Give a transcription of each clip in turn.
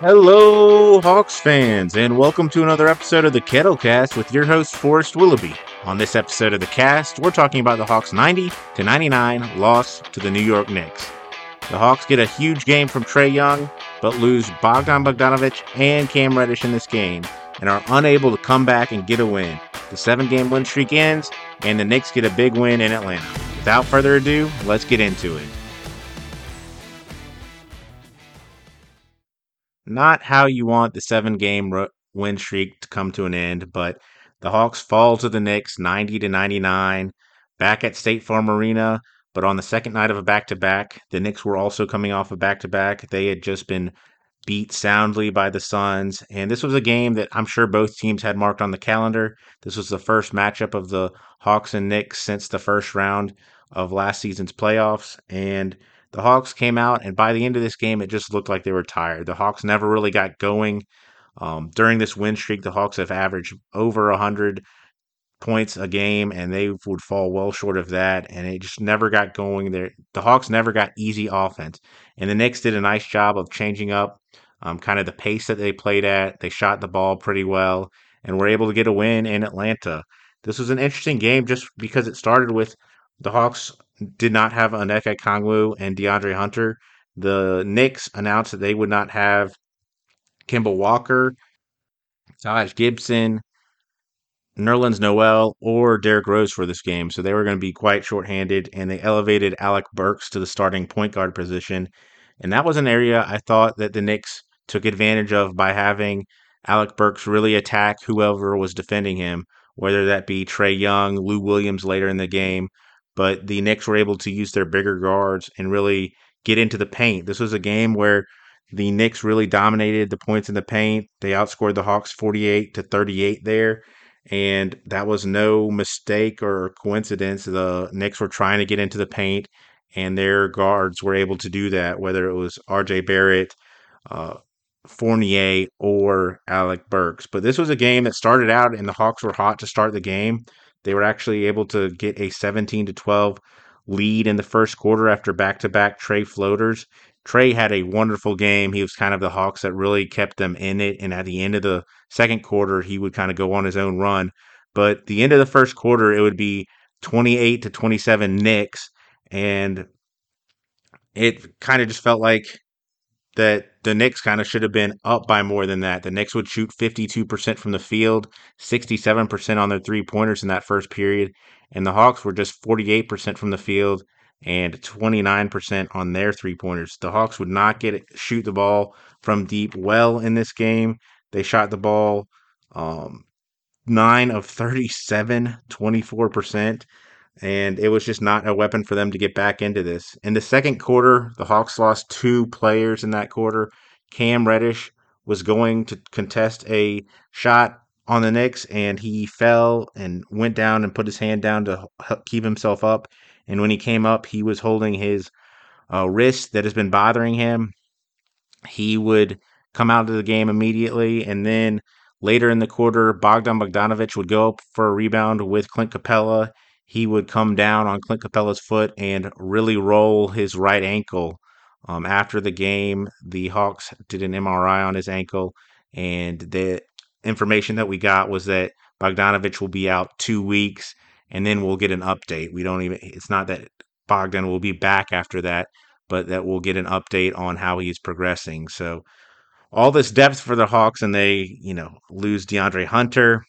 Hello, Hawks fans, and welcome to another episode of the Kettlecast with your host, Forrest Willoughby. On this episode of the cast, we're talking about the Hawks' 90 to 99 loss to the New York Knicks. The Hawks get a huge game from Trae Young, but lose Bogdan Bogdanovic and Cam Reddish in this game, and are unable to come back and get a win. The seven game win streak ends, and the Knicks get a big win in Atlanta. Without further ado, let's get into it. Not how you want the seven game win streak to come to an end, but the Hawks fall to the Knicks 90 to 99 back at State Farm Arena. But on the second night of a back to back, the Knicks were also coming off a back to back. They had just been beat soundly by the Suns. And this was a game that I'm sure both teams had marked on the calendar. This was the first matchup of the Hawks and Knicks since the first round of last season's playoffs. And the Hawks came out, and by the end of this game, it just looked like they were tired. The Hawks never really got going. Um, during this win streak, the Hawks have averaged over 100 points a game, and they would fall well short of that. And it just never got going. There, the Hawks never got easy offense, and the Knicks did a nice job of changing up um, kind of the pace that they played at. They shot the ball pretty well, and were able to get a win in Atlanta. This was an interesting game just because it started with the Hawks did not have Onyeka Okongwu and DeAndre Hunter. The Knicks announced that they would not have Kemba Walker, Taj Gibson, Nerlens Noel, or Derrick Rose for this game. So they were going to be quite shorthanded, and they elevated Alec Burks to the starting point guard position. And that was an area I thought that the Knicks took advantage of by having Alec Burks really attack whoever was defending him, whether that be Trae Young, Lou Williams later in the game, but the Knicks were able to use their bigger guards and really get into the paint. This was a game where the Knicks really dominated the points in the paint. They outscored the Hawks 48 to 38 there. And that was no mistake or coincidence. The Knicks were trying to get into the paint, and their guards were able to do that, whether it was RJ Barrett, uh, Fournier, or Alec Burks. But this was a game that started out, and the Hawks were hot to start the game. They were actually able to get a 17 to 12 lead in the first quarter after back to back Trae floaters. Trae had a wonderful game. He was kind of the Hawks that really kept them in it. And at the end of the second quarter, he would kind of go on his own run. But the end of the first quarter, it would be 28 to 27 Knicks. And it kind of just felt like that the Knicks kind of should have been up by more than that. The Knicks would shoot 52% from the field, 67% on their three pointers in that first period, and the Hawks were just 48% from the field and 29% on their three pointers. The Hawks would not get it, shoot the ball from deep well in this game. They shot the ball um, 9 of 37, 24% and it was just not a weapon for them to get back into this. In the second quarter, the Hawks lost two players in that quarter. Cam Reddish was going to contest a shot on the Knicks, and he fell and went down and put his hand down to keep himself up. And when he came up, he was holding his uh, wrist that has been bothering him. He would come out of the game immediately, and then later in the quarter, Bogdan Bogdanovic would go up for a rebound with Clint Capela he would come down on Clint Capela's foot and really roll his right ankle. Um, after the game, the Hawks did an MRI on his ankle, and the information that we got was that Bogdanovich will be out two weeks, and then we'll get an update. We don't even, it's not that Bogdan will be back after that, but that we'll get an update on how he's progressing. So, all this depth for the Hawks, and they, you know, lose DeAndre Hunter.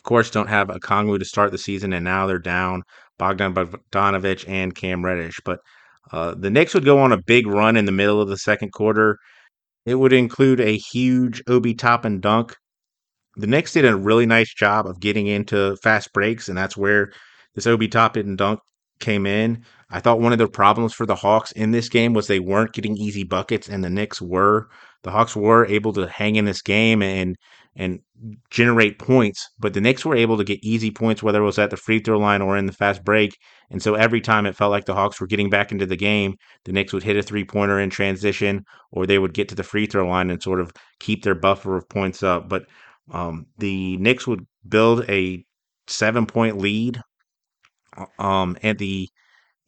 Of course, don't have Okongwu to start the season, and now they're down Bogdan Bogdanovic and Cam Reddish. But uh, the Knicks would go on a big run in the middle of the second quarter. It would include a huge Obi Toppin dunk. The Knicks did a really nice job of getting into fast breaks, and that's where this Obi Toppin dunk came in. I thought one of the problems for the Hawks in this game was they weren't getting easy buckets, and the Knicks were. The Hawks were able to hang in this game and and generate points, but the Knicks were able to get easy points, whether it was at the free throw line or in the fast break. And so every time it felt like the Hawks were getting back into the game, the Knicks would hit a three pointer in transition, or they would get to the free throw line and sort of keep their buffer of points up. But um, the Knicks would build a seven point lead um, at the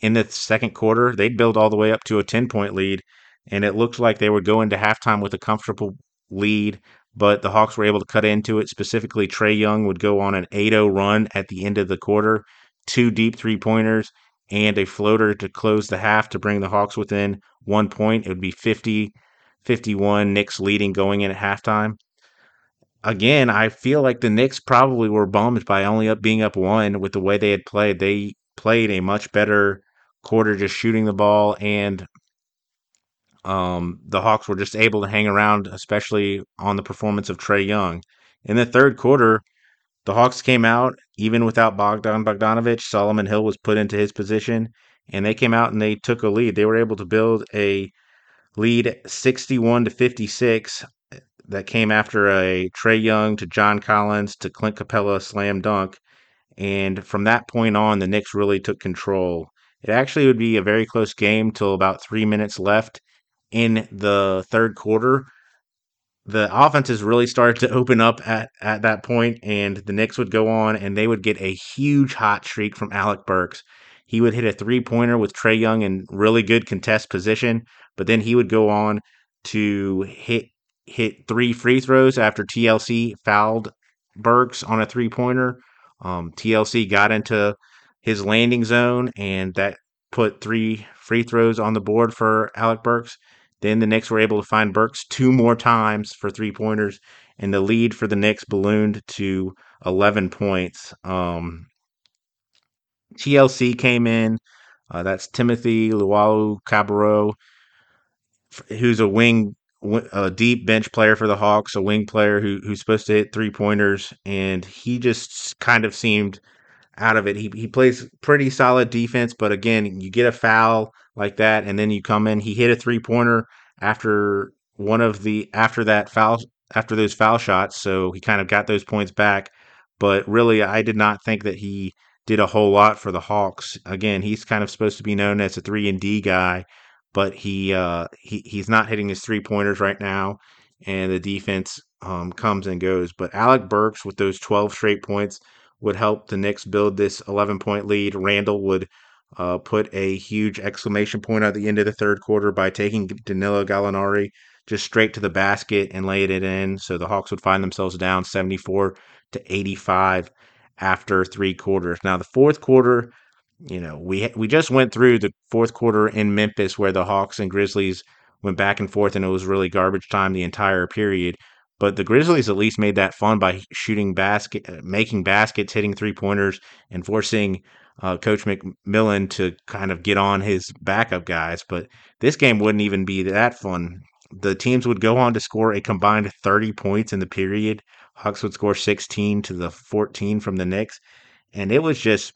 in the second quarter. They'd build all the way up to a ten point lead. and it looked like they would go into halftime with a comfortable lead, but the Hawks were able to cut into it. Specifically, Trae Young would go on an 8 0 run at the end of the quarter, two deep three pointers, and a floater to close the half to bring the Hawks within one point. It would be 50 51, Knicks leading going in at halftime. Again, I feel like the Knicks probably were bummed by only up being up one with the way they had played. They played a much better quarter just shooting the ball and um, the Hawks were just able to hang around, especially on the performance of Trae Young. In the third quarter, the Hawks came out even without Bogdan Bogdanovich. Solomon Hill was put into his position, and they came out and they took a lead. They were able to build a lead 61 to 56 that came after a Trae Young to John Collins to Clint Capela slam dunk. And from that point on, the Knicks really took control. It actually would be a very close game till about three minutes left in the third quarter. The offenses really started to open up at, at that point, and the Knicks would go on and they would get a huge hot streak from Alec Burks. He would hit a three pointer with Trae Young in really good contest position, but then he would go on to hit hit three free throws after TLC fouled Burks on a three pointer. Um, TLC got into his landing zone, and that put three free throws on the board for Alec Burks. Then the Knicks were able to find Burks two more times for three pointers, and the lead for the Knicks ballooned to 11 points. Um, TLC came in. Uh, that's Timothy Luwawu-Cabarrot, who's a wing, a deep bench player for the Hawks, a wing player who, who's supposed to hit three pointers, and he just kind of seemed out of it. He he plays pretty solid defense, but again, you get a foul like that, and then you come in. He hit a three pointer after one of the after that foul after those foul shots, so he kind of got those points back. But really, I did not think that he did a whole lot for the Hawks. Again, he's kind of supposed to be known as a three and D guy, but he uh, he he's not hitting his three pointers right now, and the defense um, comes and goes. But Alec Burks with those 12 straight points would help the Knicks build this 11 point lead. Randle would uh, put a huge exclamation point at the end of the third quarter by taking Danilo Gallinari just straight to the basket and laid it in. So the Hawks would find themselves down 74 to 85 after three quarters. Now the fourth quarter, you know, we we just went through the fourth quarter in Memphis where the Hawks and Grizzlies went back and forth and it was really garbage time the entire period. But the Grizzlies at least made that fun by shooting basket, uh, making baskets, hitting three pointers, and forcing uh, Coach McMillan to kind of get on his backup guys. But this game wouldn't even be that fun. The teams would go on to score a combined 30 points in the period. Hawks would score 16 to the 14 from the Knicks. And it was just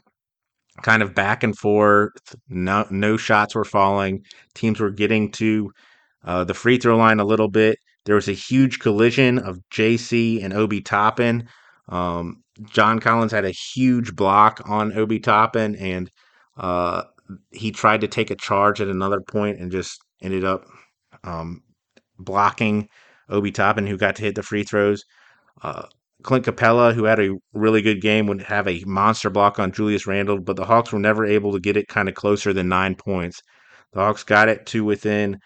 kind of back and forth. No, no shots were falling. Teams were getting to uh, the free throw line a little bit. There was a huge collision of JC and Obi Toppin. Um, John Collins had a huge block on Obi Toppin, and uh, he tried to take a charge at another point and just ended up um, blocking Obi Toppin, who got to hit the free throws. Uh, Clint Capela, who had a really good game, would have a monster block on Julius Randle, but the Hawks were never able to get it kind of closer than nine points. The Hawks got it to within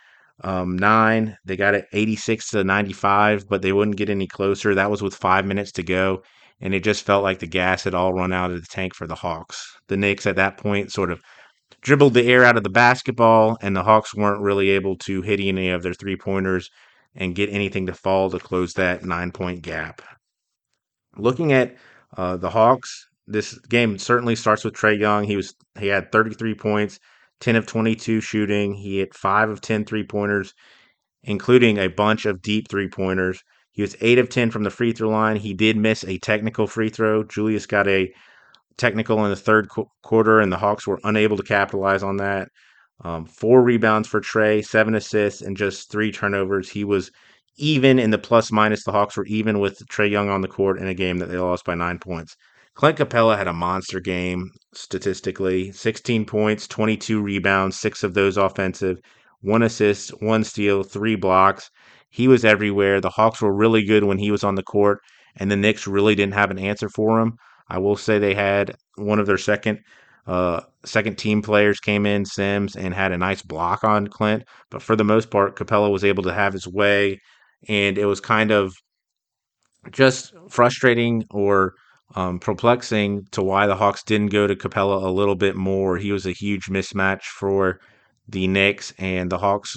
um, nine. They got it 86 to 95, but they wouldn't get any closer. That was with five minutes to go, and it just felt like the gas had all run out of the tank for the Hawks. The Knicks at that point sort of dribbled the air out of the basketball, and the Hawks weren't really able to hit any of their three pointers and get anything to fall to close that nine point gap. Looking at uh, the Hawks, this game certainly starts with Trae Young. He was he had 33 points, 10 of 22 shooting. He hit 5 of 10 three pointers, including a bunch of deep three pointers. He was 8 of 10 from the free throw line. He did miss a technical free throw. Julius got a technical in the third qu- quarter, and the Hawks were unable to capitalize on that. Um, four rebounds for Trae, seven assists, and just three turnovers. He was even in the plus minus. The Hawks were even with Trae Young on the court in a game that they lost by nine points. Clint Capela had a monster game statistically 16 points, 22 rebounds, six of those offensive, one assist, one steal, three blocks. He was everywhere. The Hawks were really good when he was on the court, and the Knicks really didn't have an answer for him. I will say they had one of their second uh, second team players came in, Sims, and had a nice block on Clint. But for the most part, Capela was able to have his way, and it was kind of just frustrating or um, perplexing to why the Hawks didn't go to Capela a little bit more. He was a huge mismatch for the Knicks, and the Hawks,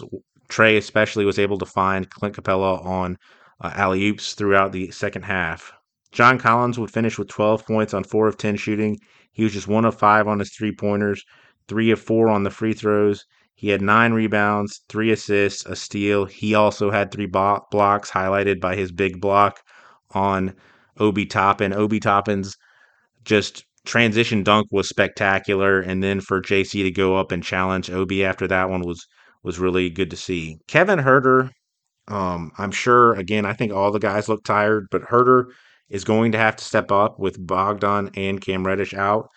Trae especially, was able to find Clint Capela on uh, alley oops throughout the second half. John Collins would finish with 12 points on 4 of 10 shooting. He was just 1 of 5 on his three pointers, 3 of 4 on the free throws. He had 9 rebounds, 3 assists, a steal. He also had 3 blocks, highlighted by his big block on Obi Toppin. Obi Toppin's just transition dunk was spectacular, and then for JC to go up and challenge Obi after that one was was really good to see. Kevin Huerter, um, I'm sure again, I think all the guys look tired, but Huerter is going to have to step up with Bogdan and Cam Reddish out.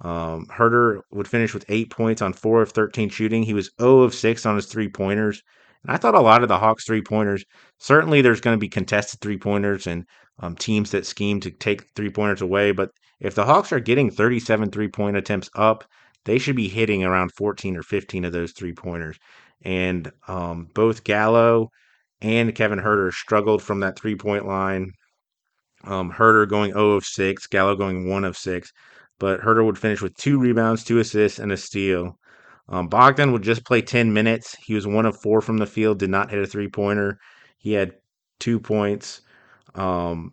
Um, Huerter would finish with eight points on four of 13 shooting. He was 0 of 6 on his three pointers. And I thought a lot of the Hawks three pointers, certainly there's going to be contested three pointers and um, teams that scheme to take three pointers away. But if the Hawks are getting 37 three point attempts up, they should be hitting around 14 or 15 of those three pointers. And um, both Gallo and Kevin Huerter struggled from that three point line. Um, Huerter going 0 of 6, Gallo going 1 of 6. But Huerter would finish with two rebounds, two assists, and a steal. Um, Bogdan would just play 10 minutes. He was one of four from the field, did not hit a three pointer. He had two points. Um,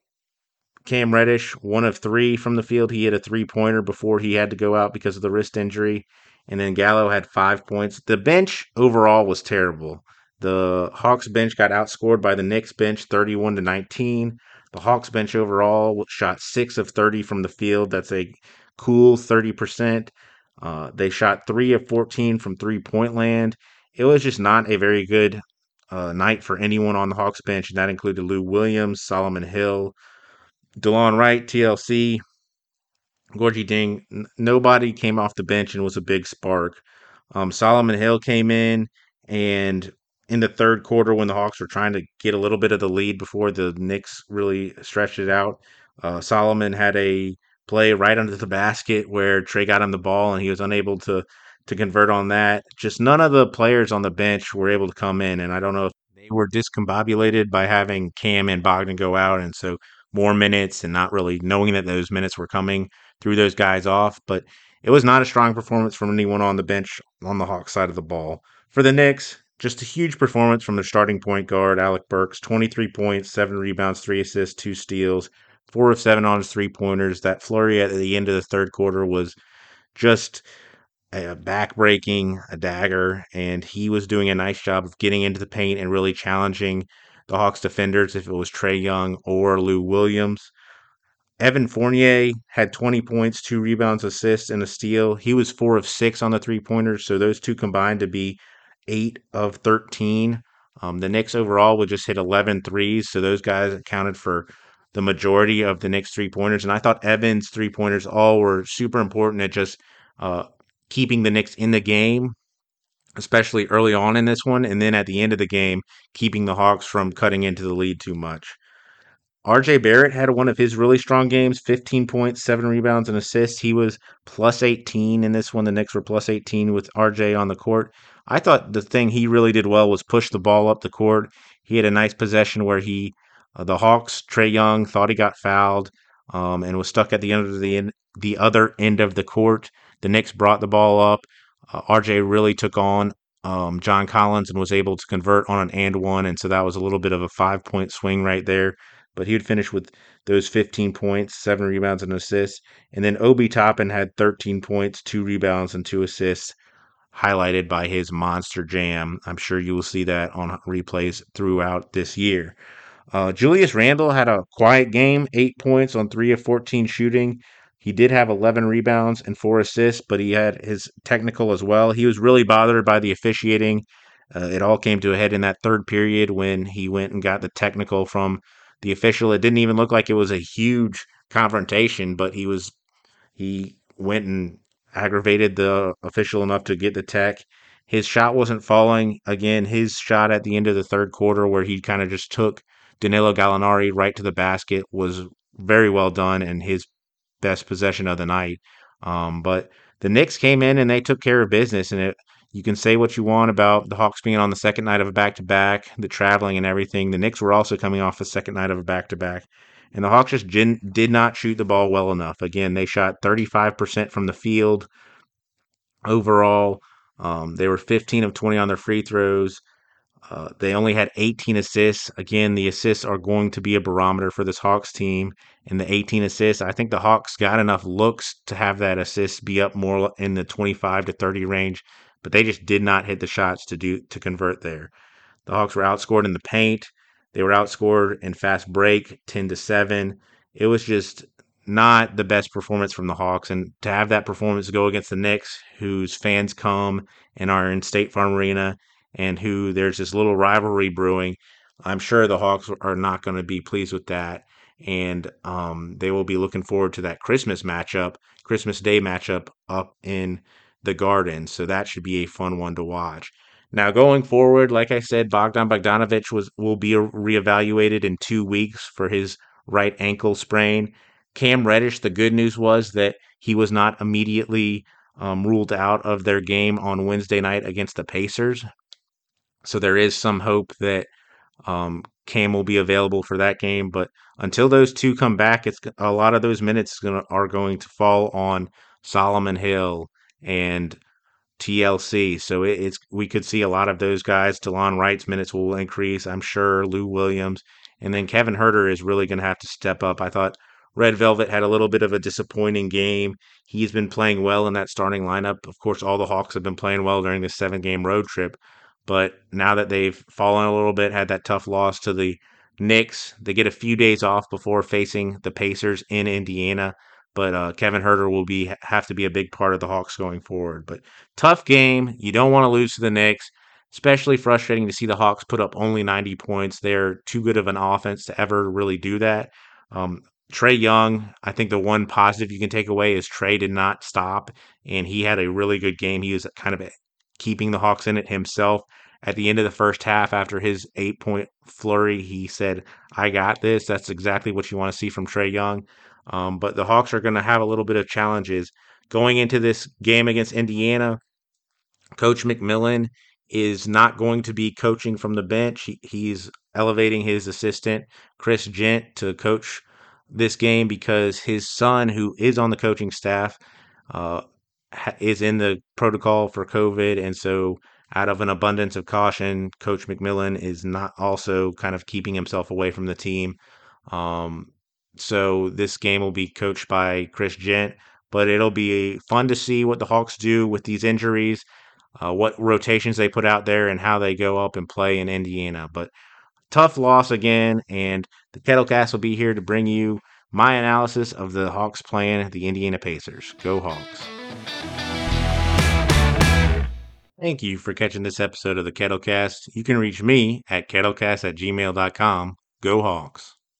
Cam Reddish, one of three from the field. He hit a three pointer before he had to go out because of the wrist injury. And then Gallo had five points. The bench overall was terrible. The Hawks bench got outscored by the Knicks bench 31 to 19. The Hawks bench overall shot 6 of 30 from the field. That's a cool 30%. Uh, they shot 3 of 14 from three point land. It was just not a very good uh, night for anyone on the Hawks bench, and that included Lou Williams, Solomon Hill, DeLon Wright, TLC, Gorgui Dieng. N- nobody came off the bench and was a big spark. Um, Solomon Hill came in, and in the third quarter, when the Hawks were trying to get a little bit of the lead before the Knicks really stretched it out, uh, Solomon had a play right under the basket where Trae got him the ball and he was unable to to convert on that. Just none of the players on the bench were able to come in, and I don't know if they were discombobulated by having Cam and Bogdan go out, and so more minutes and not really knowing that those minutes were coming threw those guys off. But it was not a strong performance from anyone on the bench on the Hawks side of the ball. For the Knicks, just a huge performance from their starting point guard, Alec Burks 23 points, 7 rebounds, 3 assists, 2 steals, 4 of 7 on his three pointers. That flurry at the end of the third quarter was just a back-breaking, a dagger, and he was doing a nice job of getting into the paint and really challenging the Hawks defenders if it was Trae Young or Lou Williams. Evan Fournier had 20 points, two rebounds, assists, and a steal. He was four of six on the three pointers, so those two combined to be eight of 13. Um, the Knicks overall would just hit 11 threes, so those guys accounted for the majority of the Knicks three pointers. And I thought Evans' three pointers all were super important at just uh, keeping the Knicks in the game, especially early on in this one, and then at the end of the game, keeping the Hawks from cutting into the lead too much. RJ Barrett had one of his really strong games 15 points, seven rebounds, and assists. He was plus 18 in this one. The Knicks were plus 18 with RJ on the court. I thought the thing he really did well was push the ball up the court. He had a nice possession where he, uh, the Hawks, Trae Young, thought he got fouled um, and was stuck at the end of the end, the other end of the court. The Knicks brought the ball up. Uh, RJ really took on um, John Collins and was able to convert on an and one, and so that was a little bit of a five point swing right there. But he would finish with those 15 points, seven rebounds, and assists. And then Obi Toppin had 13 points, two rebounds, and two assists, highlighted by his monster jam. I'm sure you will see that on replays throughout this year. Uh, Julius Randle had a quiet game, eight points on three of 14 shooting. He did have 11 rebounds and four assists, but he had his technical as well. He was really bothered by the officiating. Uh, it all came to a head in that third period when he went and got the technical from the official. It didn't even look like it was a huge confrontation, but he was he went and aggravated the official enough to get the tech. His shot wasn't falling. Again, his shot at the end of the third quarter, where he kind of just took Danilo Gallinari right to the basket, was very well done, and his best possession of the night. Um, but the Knicks came in and they took care of business. And it, you can say what you want about the Hawks being on the second night of a back to back, the traveling and everything. The Knicks were also coming off a second night of a back to back. And the Hawks just did not shoot the ball well enough. Again, they shot 35% from the field overall. Um, they were 15 of 20 on their free throws. Uh, they only had 18 assists. Again, the assists are going to be a barometer for this Hawks team. And the 18 assists, I think the Hawks got enough looks to have that assist be up more in the 25 to 30 range, but they just did not hit the shots to do to convert there. The Hawks were outscored in the paint. They were outscored in fast break 10 to 7. It was just not the best performance from the Hawks. And to have that performance go against the Knicks, whose fans come and are in State Farm Arena, and who there's this little rivalry brewing, I'm sure the Hawks are not going to be pleased with that. And um, they will be looking forward to that Christmas matchup, Christmas Day matchup up in the Garden. So that should be a fun one to watch. Now going forward, like I said, Bogdan Bogdanovich was will be reevaluated in two weeks for his right ankle sprain. Cam Reddish, the good news was that he was not immediately um, ruled out of their game on Wednesday night against the Pacers. So there is some hope that um, Cam will be available for that game. But until those two come back, it's a lot of those minutes gonna, are going to fall on Solomon Hill and TLC. So it, it's we could see a lot of those guys. Delon Wright's minutes will increase, I'm sure. Lou Williams, and then Kevin Huerter is really going to have to step up. I thought Red Velvet had a little bit of a disappointing game. He's been playing well in that starting lineup. Of course, all the Hawks have been playing well during this seven game road trip. But now that they've fallen a little bit, had that tough loss to the Knicks, they get a few days off before facing the Pacers in Indiana. But uh, Kevin Huerter will be have to be a big part of the Hawks going forward. But tough game. You don't want to lose to the Knicks. Especially frustrating to see the Hawks put up only 90 points. They're too good of an offense to ever really do that. Um, Trae Young, I think the one positive you can take away is Trae did not stop, and he had a really good game. He was kind of keeping the Hawks in it himself. At the end of the first half, after his eight point flurry, he said, I got this. That's exactly what you want to see from Trae Young. Um, but the Hawks are going to have a little bit of challenges. Going into this game against Indiana, Coach McMillan is not going to be coaching from the bench. He, he's elevating his assistant, Chris Jent, to coach this game because his son, who is on the coaching staff, uh, is in the protocol for COVID. And so, out of an abundance of caution, Coach McMillan is not also kind of keeping himself away from the team. Um, so, this game will be coached by Chris Jent, but it'll be fun to see what the Hawks do with these injuries. Uh, what rotations they put out there and how they go up and play in Indiana. But tough loss again, and the Kettlecast will be here to bring you my analysis of the Hawks playing the Indiana Pacers. Go Hawks. Thank you for catching this episode of the Kettlecast. You can reach me at kettlecast at gmail.com. Go Hawks.